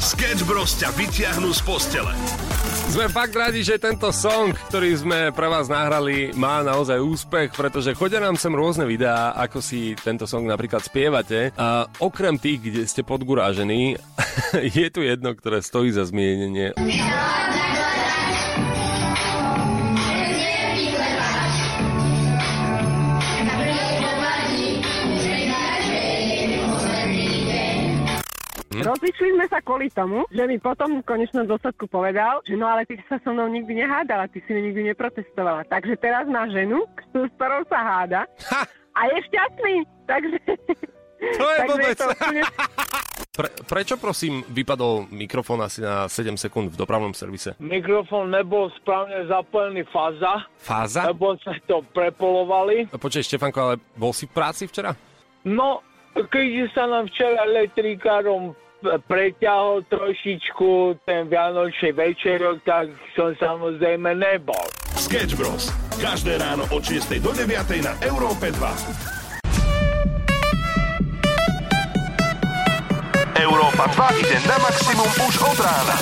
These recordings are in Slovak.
Sketch Bros ťa vytiahnu z postele. Sme fakt radi, že tento song, ktorý sme pre vás nahrali, má naozaj úspech, pretože chodia nám sem rôzne videá, ako si tento song napríklad spievate. A okrem tých, kde ste podgurážení, je tu jedno, ktoré stojí za zmienenie. Hm? Rozišli sme sa kvôli tomu, že mi potom v konečnom dôsledku povedal, že no ale ty sa so mnou nikdy nehádala, ty si mi nikdy neprotestovala. Takže teraz má ženu, s ktorou sa háda ha! a je šťastný. Takže... To je vôbec. To Pre, prečo prosím vypadol mikrofón asi na 7 sekúnd v dopravnom servise? Mikrofón nebol správne zapojený fáza. Fáza? Lebo sa to prepolovali. Počkej, Štefanko, ale bol si v práci včera? No, keď sa nám včera elektrikárom preťahol trošičku ten vianočný večerok, tak som samozrejme nebol. Sketch Bros. Každé ráno od 6 do 9 na Európe 2. Európa 2 ide na maximum už od rána.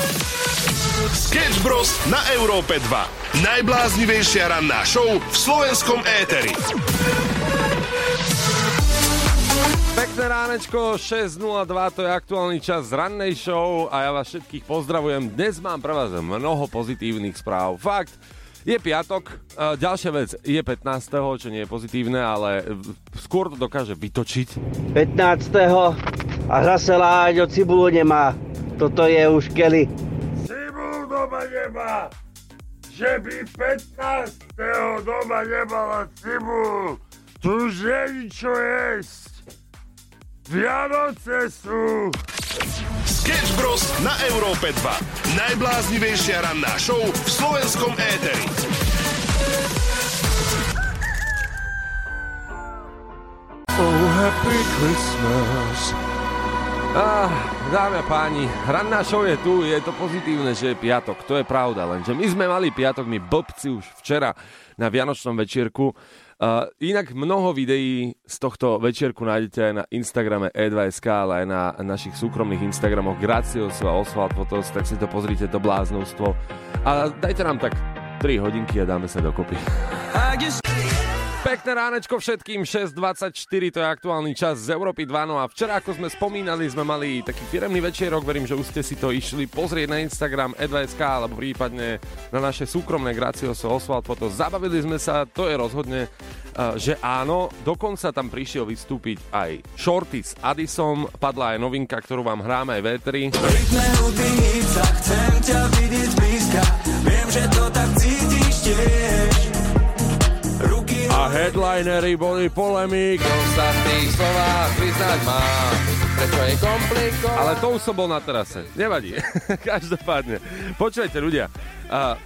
Sketch Bros. na Európe 2. Najbláznivejšia ranná show v slovenskom éteri. Pekné ránečko, 6.02, to je aktuálny čas z rannej show a ja vás všetkých pozdravujem. Dnes mám pre vás mnoho pozitívnych správ. Fakt, je piatok, ďalšia vec, je 15., čo nie je pozitívne, ale skôr to dokáže vytočiť. 15. a zase Láďo cibulu nemá. Toto je už keli. Cibulu doma nemá. Že by 15. doma nemala cibulu. Tu už je čo jesť. Vianoce sú... Sketch Bros. na Európe 2. Najbláznivejšia ranná show v slovenskom éteri. Oh, happy Christmas. Ah, dámy a páni, ranná show je tu, je to pozitívne, že je piatok, to je pravda, lenže my sme mali piatok, my blbci už včera na Vianočnom večierku Uh, inak mnoho videí z tohto večierku nájdete aj na Instagrame E2SK, ale aj na našich súkromných Instagramoch Gracios a Oswald Fotos, tak si to pozrite, to bláznovstvo. A dajte nám tak 3 hodinky a dáme sa dokopy. Pekné ránečko všetkým, 6.24, to je aktuálny čas z Európy 2. No a včera, ako sme spomínali, sme mali taký firemný večerok, verím, že už ste si to išli pozrieť na Instagram e2sk, alebo prípadne na naše súkromné Gracioso Oswald Foto. Zabavili sme sa, to je rozhodne, že áno, dokonca tam prišiel vystúpiť aj Shorty s Addisom, padla aj novinka, ktorú vám hráme aj v Eteri. chcem ťa vidieť blízka, viem, že to tak cítiš tiež. A headlinery boli polemik. Kto sa v tých slovách priznať má, prečo je komplikované. Ale to už som bol na terase. Nevadí. Každopádne. Počujete ľudia, uh,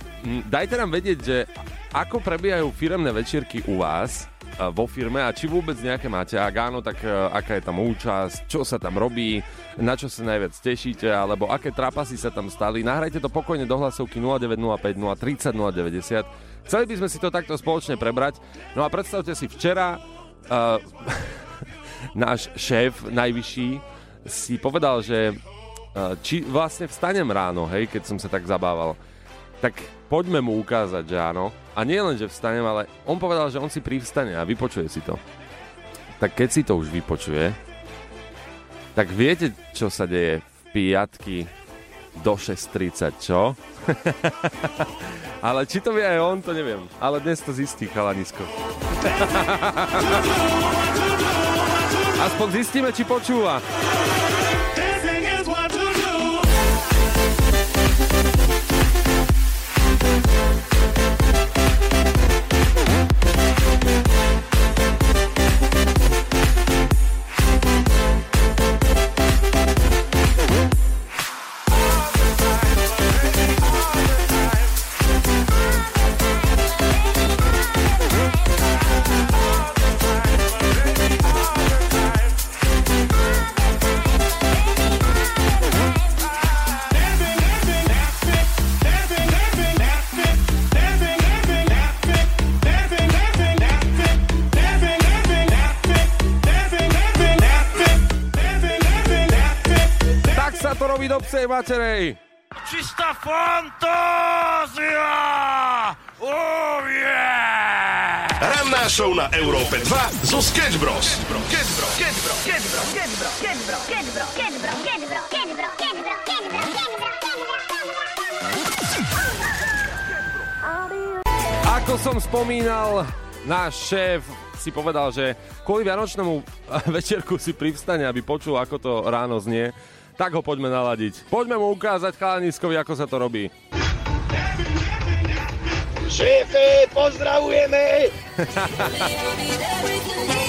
dajte nám vedieť, že ako prebiehajú firemné večierky u vás, vo firme a či vôbec nejaké máte. Ak áno, tak aká je tam účasť, čo sa tam robí, na čo sa najviac tešíte, alebo aké trapasy sa tam stali. Nahrajte to pokojne do hlasovky 0905 030 090 Chceli by sme si to takto spoločne prebrať. No a predstavte si, včera uh, náš šéf najvyšší si povedal, že uh, či vlastne vstanem ráno, hej, keď som sa tak zabával. Tak poďme mu ukázať, že áno. A nie len, že vstanem, ale on povedal, že on si privstane a vypočuje si to. Tak keď si to už vypočuje, tak viete, čo sa deje v piatky do 6.30, čo? Ale či to vie aj on, to neviem. Ale dnes to zistí chalanisko. Aspoň zistíme, či počúva. materei. Čistá fantázia! Oh yeah! Ranná show na Európe 2 zo Sketch Bros. Ako som spomínal, náš šéf si povedal, že kvôli vianočnému večerku si privstane, aby počul, ako to ráno znie. Tak ho poďme naladiť. Poďme mu ukázať chalaniskovi, ako sa to robí. Šéfe, pozdravujeme!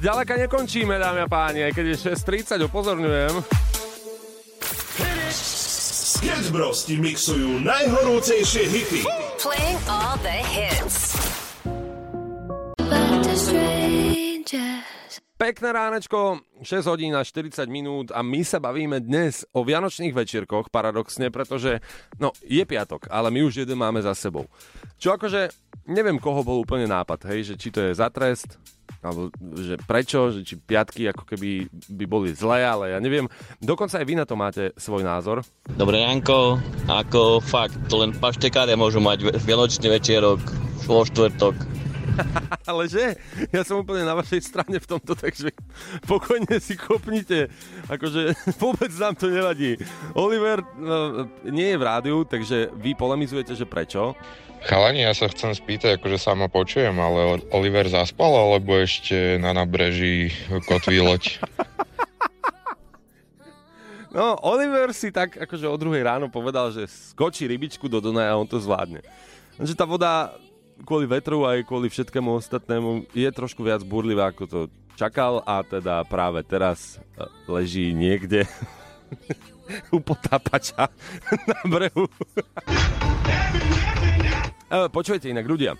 zďaleka nekončíme, dámy a páni, aj keď je 6.30, upozorňujem. Sketch Bros ti mixujú najhorúcejšie hity. Playing all the hits. Pekné ránečko, 6 hodín a 40 minút a my sa bavíme dnes o vianočných večierkoch, paradoxne, pretože, no, je piatok, ale my už jeden máme za sebou. Čo akože, neviem, koho bol úplne nápad, hej, že či to je za trest, alebo že prečo, že či piatky ako keby by boli zlé, ale ja neviem. Dokonca aj vy na to máte svoj názor. Dobré ránko, ako fakt, to len paštekáre môžu mať vianočný večerok vo štvrtok. Ale že? Ja som úplne na vašej strane v tomto, takže pokojne si kopnite. Akože vôbec nám to nevadí. Oliver no, nie je v rádiu, takže vy polemizujete, že prečo? Chalani, ja sa chcem spýtať, akože sama počujem, ale Oliver zaspal, alebo ešte na nabreží kotví loď? No, Oliver si tak akože o druhej ráno povedal, že skočí rybičku do Dunaja a on to zvládne. Lenže tá voda kvôli vetru aj kvôli všetkému ostatnému je trošku viac burlivá, ako to čakal a teda práve teraz e, leží niekde u potápača na brehu. E, Počujete inak, ľudia.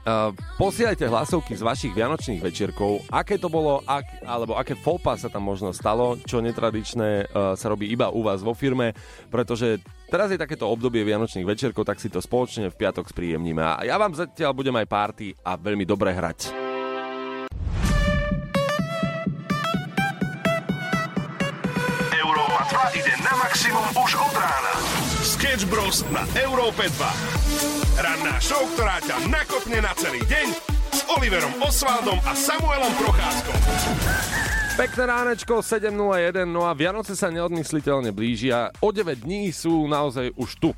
Uh, posielajte hlasovky z vašich vianočných večierkov, aké to bolo, ak, alebo aké fopa sa tam možno stalo, čo netradičné uh, sa robí iba u vás vo firme, pretože teraz je takéto obdobie vianočných večierkov, tak si to spoločne v piatok spríjemníme. A ja vám zatiaľ budem aj party a veľmi dobre hrať. Európa 2 ide na maximum už od rána. Sketch Bros. na Európe 2. Ranná show, ktorá ťa nakopne na celý deň s Oliverom Osvaldom a Samuelom Procházkom. Pekné ránečko, 7.01, no a Vianoce sa neodmysliteľne blížia. O 9 dní sú naozaj už tu.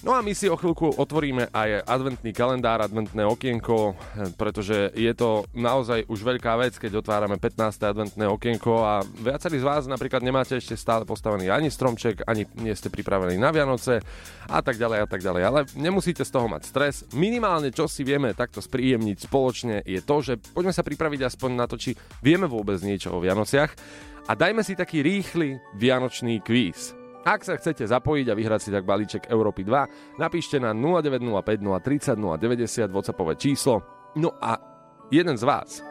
No a my si o chvíľku otvoríme aj adventný kalendár, adventné okienko, pretože je to naozaj už veľká vec, keď otvárame 15. adventné okienko a viacerí z vás napríklad nemáte ešte stále postavený ani stromček, ani nie ste pripravení na Vianoce a tak ďalej a tak ďalej. Ale nemusíte z toho mať stres. Minimálne, čo si vieme takto spríjemniť spoločne je to, že poďme sa pripraviť aspoň na to, či vieme vôbec niečo o Vianociach a dajme si taký rýchly vianočný kvíz. Ak sa chcete zapojiť a vyhrať si tak balíček Európy 2, napíšte na 0905 030 090 WhatsAppové číslo. No a jeden z vás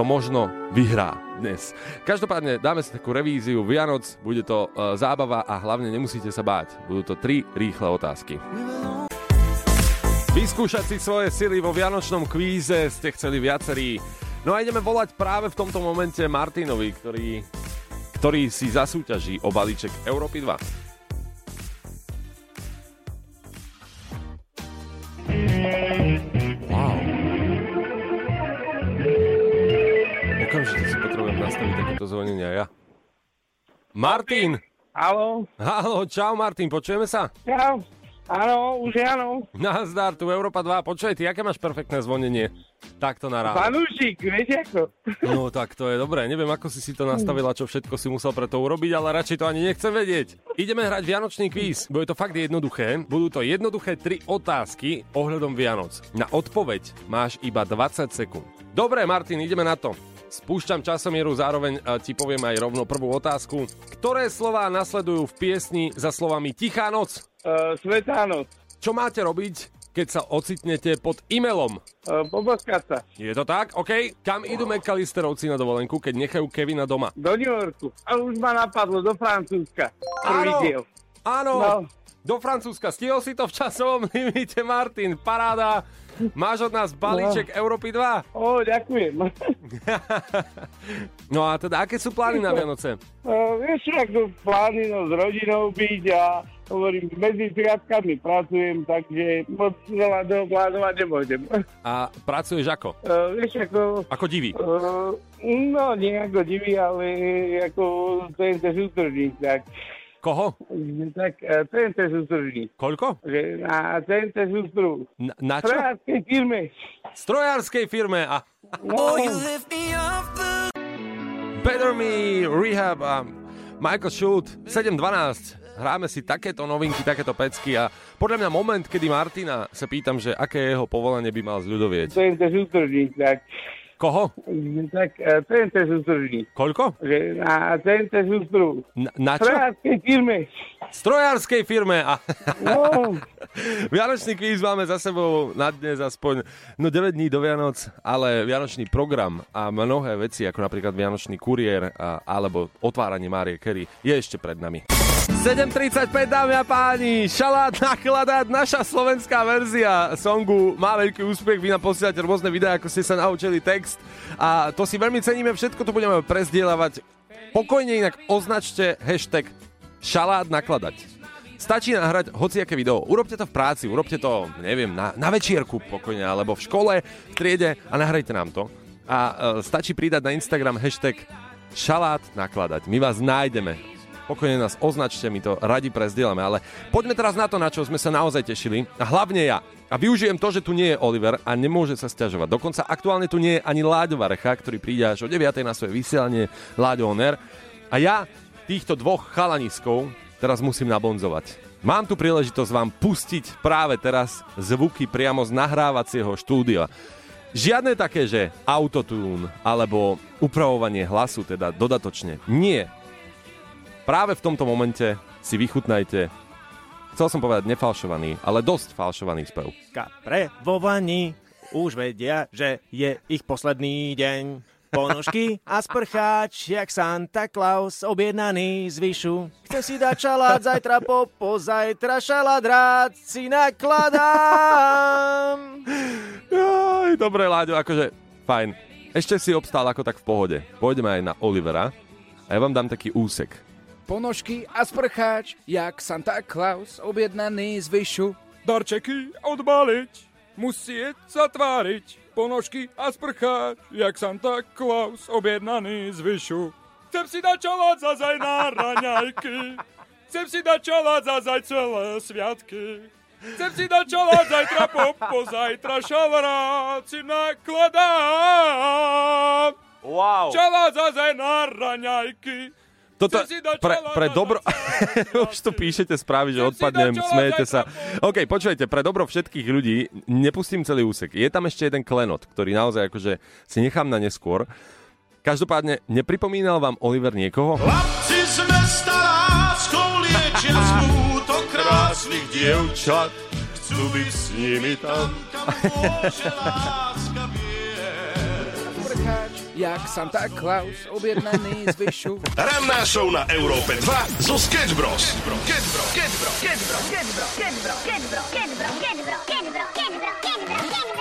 to možno vyhrá dnes. Každopádne dáme si takú revíziu Vianoc, bude to e, zábava a hlavne nemusíte sa báť. Budú to tri rýchle otázky. Vyskúšať si svoje sily vo Vianočnom kvíze ste chceli viacerí. No a ideme volať práve v tomto momente Martinovi, ktorý ktorý si zasúťaží o balíček Európy 2. Wow. Okamžite si potrebujem nastaviť takéto zvonenie aj ja. Martin! Halo, Halo, čau Martin, počujeme sa? čau. Áno, už áno. Nazdar, tu Európa 2. Počuj, ty, aké máš perfektné zvonenie? Takto na ráno. Fanúšik, vieš ako? No tak to je dobré. Neviem, ako si si to nastavila, čo všetko si musel pre to urobiť, ale radšej to ani nechcem vedieť. Ideme hrať Vianočný kvíz. Bude to fakt jednoduché. Budú to jednoduché tri otázky ohľadom Vianoc. Na odpoveď máš iba 20 sekúnd. Dobre, Martin, ideme na to. Spúšťam časomieru, zároveň e, ti poviem aj rovno prvú otázku. Ktoré slová nasledujú v piesni za slovami Tichá noc? Uh, Svetá noc. Čo máte robiť, keď sa ocitnete pod e-mailom? Uh, poboskať sa. Je to tak? OK. Kam idú McAllisterovci na dovolenku, keď nechajú Kevina doma? Do New Yorku. A už ma napadlo, do Francúzska. Prvý Áno. diel. Áno, No. do Francúzska. Stihol si to v časovom limite, Martin. Paráda. Máš od nás balíček Európy 2. Ó, ďakujem. No a teda, aké sú plány na Vianoce? Uh, vieš, ako plány no, s rodinou byť a hovorím, medzi sviatkami pracujem, takže moc veľa toho plánovať nemôžem. A pracuješ ako? Uh, vieš, ako... Ako divý. Uh, no, nie ako divý, ale ako TNT sútržník, tak. Koho? Tak, uh, TNT sútržník. Koľko? Že na TNT sústruh. Na, na čo? Strojárskej firme. Strojárskej firme. A... No. Better Me, Rehab a Michael Schult, 7.12. Hráme si takéto novinky, takéto pecky a podľa mňa moment, kedy Martina sa pýtam, že aké jeho povolanie by mal zľudovieť. TNT sútržník, tak. Koho? Tak, uh, TNT sútržník. Koľko? Že na TNT sústruh. Na, na čo? Strojárskej firme. Strojárskej firme. A... No. Vianočný kvíz máme za sebou na dnes aspoň no 9 dní do Vianoc, ale Vianočný program a mnohé veci, ako napríklad Vianočný kuriér a, alebo otváranie Márie Kerry je ešte pred nami. 7.35, dámy a páni, šalát nakladať, naša slovenská verzia songu má veľký úspech, vy nám posielate rôzne videá, ako ste sa naučili text a to si veľmi ceníme, všetko tu budeme prezdielavať. Pokojne inak označte hashtag šalát nakladať. Stačí nahrať hociaké video. Urobte to v práci, urobte to, neviem, na, na večierku pokojne, alebo v škole, v triede a nahrajte nám to. A e, stačí pridať na Instagram hashtag šalát nakladať. My vás nájdeme. Pokojne nás označte, my to radi prezdielame, ale poďme teraz na to, na čo sme sa naozaj tešili. A hlavne ja. A využijem to, že tu nie je Oliver a nemôže sa stiažovať. Dokonca aktuálne tu nie je ani Láďo Varecha, ktorý príde až o 9. na svoje vysielanie Láďo Oner. A ja týchto dvoch chalaniskov teraz musím nabonzovať. Mám tu príležitosť vám pustiť práve teraz zvuky priamo z nahrávacieho štúdia. Žiadne také, že autotune alebo upravovanie hlasu, teda dodatočne. Nie. Práve v tomto momente si vychutnajte, chcel som povedať nefalšovaný, ale dosť falšovaný spev. Kapre vo vani už vedia, že je ich posledný deň. Ponožky a sprcháč, jak Santa Claus, objednaný z vyšu. Chce si dať šalát, zajtra popo, zajtra šalát rád si nakladám. Jaj, dobre, Láďo, akože fajn. Ešte si obstál ako tak v pohode. Pôjdeme aj na Olivera a ja vám dám taký úsek. Ponožky a sprcháč, jak Santa Claus, objednaný z vyšu. Darčeky odbaliť, musieť sa tváriť. Ponožky a sprcháč, jak Santa Claus, objednaný z vyšu. Chcem si dať čalát zazaj na raňajky. Chcem si dať čalát zazaj celé sviatky. Chcem si dať čalát zajtra po, po zajtra šalrát si nakladám. Wow. Čalát zazaj na raňajky. Toto pre, pre dobro... Už tu píšete správy, že odpadnem, smejete sa. OK, počujete, pre dobro všetkých ľudí nepustím celý úsek. Je tam ešte jeden klenot, ktorý naozaj akože si nechám na neskôr. Každopádne, nepripomínal vám Oliver niekoho? Chlapci z mesta láskou smútok krásnych dievčat. Chcú byť s nimi tam, kam môže láska jak Santa Claus, objednaný z vyšu. Ranná show na Európe 2 zo Sketch Bros. Sketch Bros. Sketch Bros. Sketch Bro, Sketch Bro, Sketch Bro, Sketch Bro, Sketch Bro, Sketch Bro, Sketch Bro, Sketch Bro, Sketch Bro, Sketch Bro,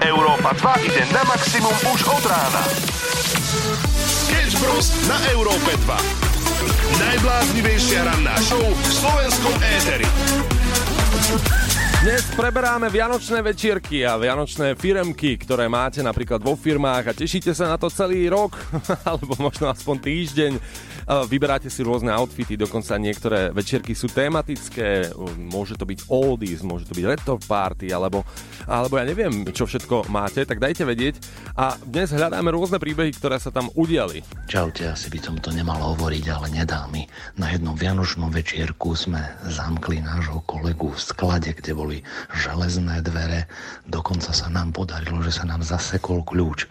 Európa 2 ide na maximum už od rána. Sketch Bros. na Európe 2. Najbláznivejšia ranná show v slovenskom éteri. Música Dnes preberáme vianočné večierky a vianočné firemky, ktoré máte napríklad vo firmách a tešíte sa na to celý rok, alebo možno aspoň týždeň. Vyberáte si rôzne outfity, dokonca niektoré večierky sú tematické, môže to byť oldies, môže to byť retro party, alebo, alebo ja neviem, čo všetko máte, tak dajte vedieť. A dnes hľadáme rôzne príbehy, ktoré sa tam udiali. Čaute, asi by som to nemal hovoriť, ale nedá mi. Na jednom vianočnom večierku sme zamkli nášho kolegu v sklade, kde boli železné dvere. Dokonca sa nám podarilo, že sa nám zasekol kľúč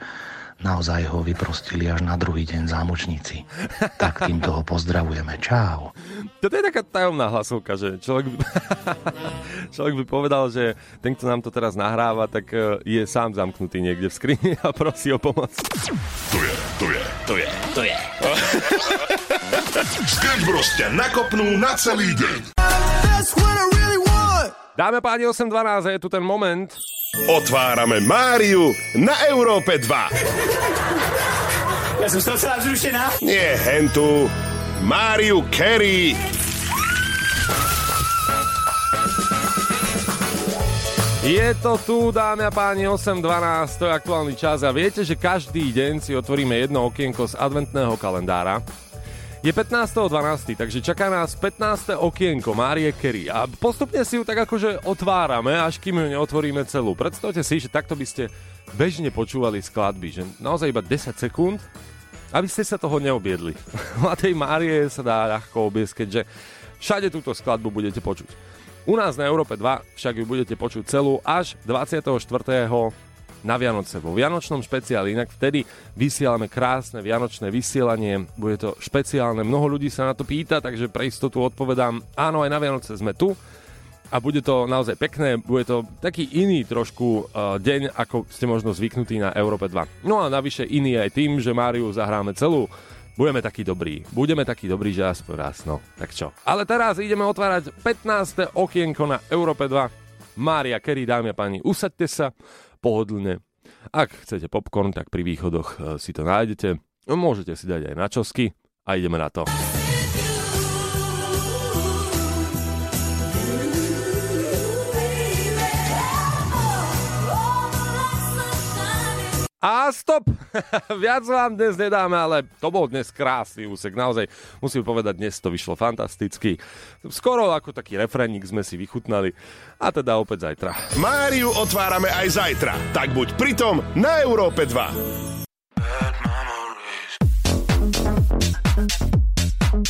naozaj ho vyprostili až na druhý deň zámočníci. Tak týmto ho pozdravujeme. Čau. Toto je taká tajomná hlasovka, že človek by, človek by povedal, že ten, kto nám to teraz nahráva, tak e, je sám zamknutý niekde v skrini a prosí o pomoc. To je, to je, to je, to je. Sketch nakopnú na celý deň. Dáme páni 8.12 je tu ten moment. Otvárame Máriu na Európe 2. Ja som z toho celá zrušená. Nie hentu. Máriu Carey. Je to tu, dámy a páni, 8.12, to je aktuálny čas a viete, že každý deň si otvoríme jedno okienko z adventného kalendára. Je 15.12., takže čaká nás 15. okienko Márie Kerry a postupne si ju tak akože otvárame, až kým ju neotvoríme celú. Predstavte si, že takto by ste bežne počúvali skladby, že naozaj iba 10 sekúnd, aby ste sa toho neobiedli. A tej Márie sa dá ľahko obiesť, keďže všade túto skladbu budete počuť. U nás na Európe 2 však ju budete počuť celú až 24 na Vianoce vo Vianočnom špeciáli. Inak vtedy vysielame krásne vianočné vysielanie. Bude to špeciálne. Mnoho ľudí sa na to pýta, takže pre istotu odpovedám, áno, aj na Vianoce sme tu. A bude to naozaj pekné, bude to taký iný trošku uh, deň, ako ste možno zvyknutí na Európe 2. No a navyše iný aj tým, že Máriu zahráme celú. Budeme takí dobrí. Budeme takí dobrí, že aspoň raz, no. Tak čo. Ale teraz ideme otvárať 15. okienko na Európe 2. Mária, Kerry, dámy a páni, usaďte sa pohodlne. Ak chcete popcorn, tak pri východoch eh, si to nájdete. Môžete si dať aj na čosky a ideme na to. A stop! Viac vám dnes nedáme, ale to bol dnes krásny úsek. Naozaj musím povedať, dnes to vyšlo fantasticky. Skoro ako taký refrénik sme si vychutnali. A teda opäť zajtra. Máriu otvárame aj zajtra. Tak buď pritom na Európe 2.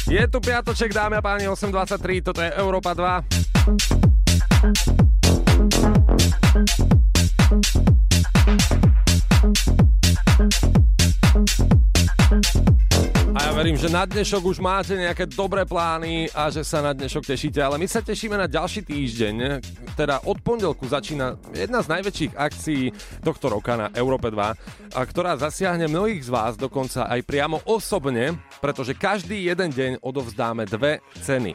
Je tu piatoček, dámy a páni, 8.23, toto je Európa 2. verím, že na dnešok už máte nejaké dobré plány a že sa na dnešok tešíte, ale my sa tešíme na ďalší týždeň, teda od pondelku začína jedna z najväčších akcií tohto roka na Európe 2, a ktorá zasiahne mnohých z vás dokonca aj priamo osobne, pretože každý jeden deň odovzdáme dve ceny.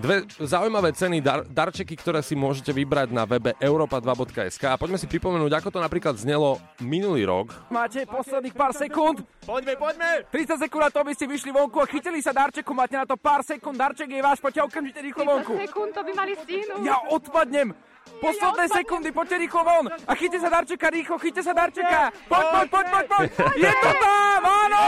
Dve zaujímavé ceny, dar, darčeky, ktoré si môžete vybrať na webe europa2.sk. A poďme si pripomenúť, ako to napríklad znelo minulý rok. Máte posledných pár sekúnd. Poďme, poďme. 30 sekúnd na to, aby ste vyšli vonku a chytili sa darčeku. Máte na to pár sekúnd. Darček je váš, poďte okamžite rýchlo vonku. 30 sekúnd to by mali stihnúť. Ja odpadnem. Posledné Ja sekundy, poďte rýchlo von. A chyťte sa darčeka rýchlo, chyťte sa darčeka. Poď, poď, poď, poď, poď. Je to tam, áno.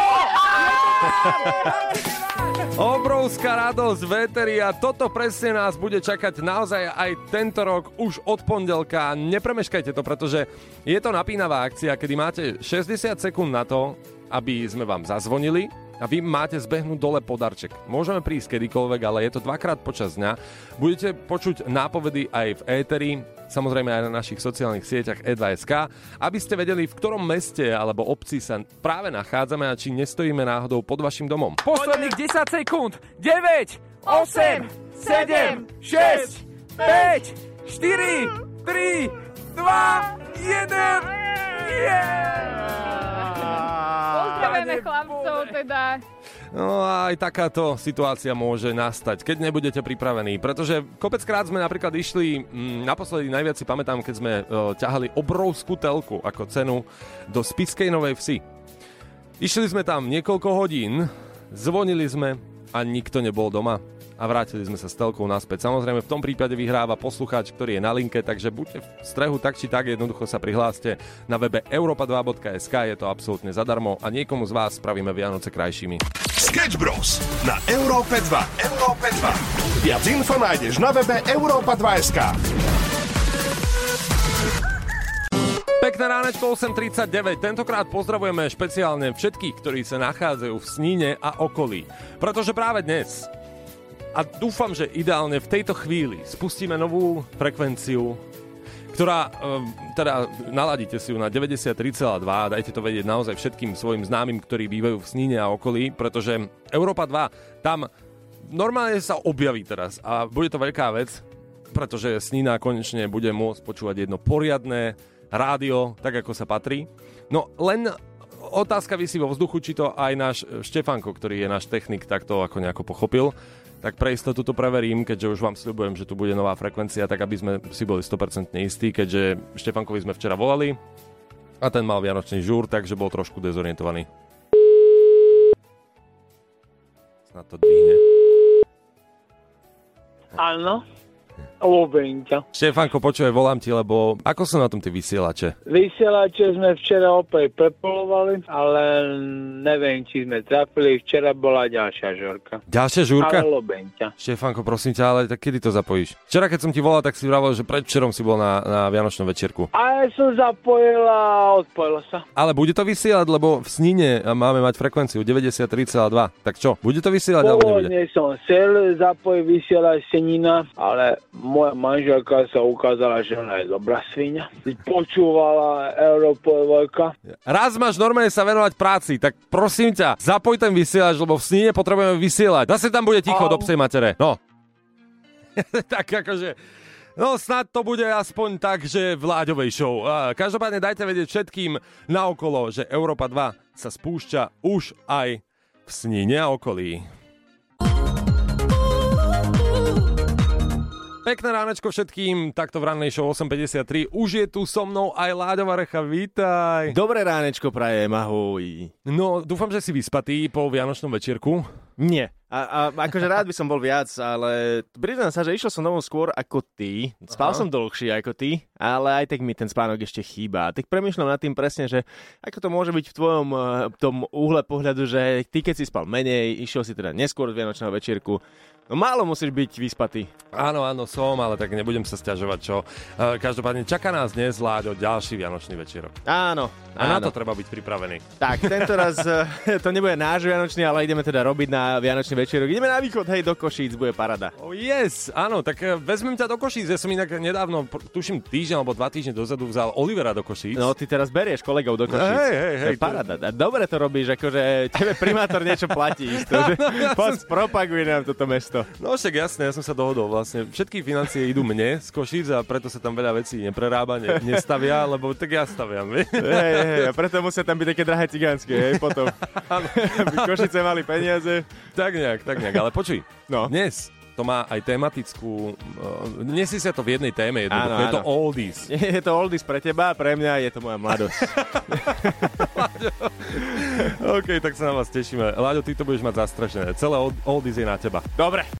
Obrovská radosť, veteri a toto presne nás bude čakať naozaj aj tento rok už od pondelka. Nepremeškajte to, pretože je to napínavá akcia, kedy máte 60 sekúnd na to, aby sme vám zazvonili a vy máte zbehnúť dole podarček. Môžeme prísť kedykoľvek, ale je to dvakrát počas dňa. Budete počuť nápovedy aj v éteri, samozrejme aj na našich sociálnych sieťach E2SK, aby ste vedeli, v ktorom meste alebo obci sa práve nachádzame a či nestojíme náhodou pod vašim domom. Posledných 10 sekúnd. 9, 8, 7, 6, 5, 4, 3, 2, 1. Pozdravujeme chlapcov teda. No a aj takáto situácia môže nastať, keď nebudete pripravení, pretože kopeckrát sme napríklad išli, mm, naposledy najviac si pamätám, keď sme e, ťahali obrovskú telku ako cenu do Spiskej Novej Vsi. Išli sme tam niekoľko hodín, zvonili sme a nikto nebol doma. A vrátili sme sa s telkou naspäť. Samozrejme v tom prípade vyhráva poslucháč, ktorý je na linke, takže buďte v strehu tak či tak, jednoducho sa prihláste na webe europa2.sk, je to absolútne zadarmo a niekomu z vás spravíme Vianoce krajšími. Sketch Bros. na Európe 2. Európe 2. Viac info nájdeš na webe europa2.sk. Pekné ránečko 8.39. Tentokrát pozdravujeme špeciálne všetkých, ktorí sa nachádzajú v Sníne a okolí. Pretože práve dnes a dúfam, že ideálne v tejto chvíli spustíme novú frekvenciu, ktorá, ehm, teda naladíte si ju na 93,2 a dajte to vedieť naozaj všetkým svojim známym, ktorí bývajú v Sníne a okolí, pretože Európa 2 tam normálne sa objaví teraz a bude to veľká vec, pretože Snína konečne bude môcť počúvať jedno poriadne rádio, tak ako sa patrí. No len otázka vysí vo vzduchu, či to aj náš Štefanko, ktorý je náš technik, tak to ako nejako pochopil. Tak pre istotu to preverím, keďže už vám sľubujem, že tu bude nová frekvencia, tak aby sme si boli 100% istí, keďže Štefankovi sme včera volali a ten mal vianočný žúr, takže bol trošku dezorientovaný. Snad to dvihne. Áno. Ťa. Štefanko, počuje, volám ti, lebo ako sú na tom tie vysielače? Vysielače sme včera opäť prepolovali, ale neviem, či sme trafili. Včera bola ďalšia žorka. Ďalšia žúrka? Ale ťa. Štefanko, prosím ťa, ale tak kedy to zapojíš? Včera, keď som ti volal, tak si vravel, že predvčerom si bol na, na Vianočnom večierku. A ja som zapojil a odpojilo sa. Ale bude to vysielať, lebo v Snine máme mať frekvenciu 93,2. Tak čo, bude to vysielať alebo nebude? Pôvodne som chcel zapojiť vysielať senina, ale moja manželka sa ukázala, že ona je dobrá svinia. Počúvala Európojvojka. Raz máš normálne sa venovať práci, tak prosím ťa, zapoj ten vysielač, lebo v Snine potrebujeme vysielať. Zase tam bude ticho do psej matere. No. tak akože... No snad to bude aspoň tak, že v Láďovej show. Každopádne dajte vedieť všetkým naokolo, že Európa 2 sa spúšťa už aj v Snine a okolí. Pekné ránečko všetkým, takto v rannej show 8.53. Už je tu so mnou aj Láďo Varecha, vítaj. Dobré ránečko prajem, ahoj. No, dúfam, že si vyspatý po Vianočnom večierku. Nie. A, a akože rád by som bol viac, ale priznám sa, že išiel som domov skôr ako ty. Spal Aha. som dlhšie ako ty, ale aj tak mi ten spánok ešte chýba. Tak premyšľam nad tým presne, že ako to môže byť v tvojom eh, tom úhle pohľadu, že ty keď si spal menej, išiel si teda neskôr z Vianočného večierku, no málo musíš byť vyspatý. Áno, áno, som, ale tak nebudem sa stiažovať, čo. E, Každopádne čaká nás dnes, Láďo, ďalší Vianočný večerok. Áno, A na áno. to treba byť pripravený. Tak, tento raz eh, to nebude náš Vianočný, ale ideme teda robiť na Vianočný večerok. Ideme na východ, hej, do Košíc, bude parada. Oh yes, áno, tak e, vezmem ťa do Košíc. Ja som inak nedávno, tuším týždeň alebo dva týždne dozadu vzal Olivera do Košíc. No, ty teraz berieš kolegov do Košíc. Hej, hej, To hej, parada. A Dobre to robíš, akože tebe primátor niečo platí. Poď, propaguj nám toto mesto. No však jasné, ja som sa dohodol vlastne. Všetky financie idú mne z Košíc a preto sa tam veľa vecí neprerába, ne, nestavia, lebo tak ja staviam. Hej, hej, a preto musia tam byť také drahé cigánske, hej, potom. Aby Košice mali peniaze. Tak nejak, tak nejak, ale počuj, no. dnes to má aj tematickú... Uh, nesie sa to v jednej téme jednoducho, Áno, je to oldies. Je to oldies pre teba, pre mňa je to moja mladosť. OK, tak sa na vás tešíme. Láďo, ty to budeš mať zastrašené. Celé old- oldies je na teba. Dobre.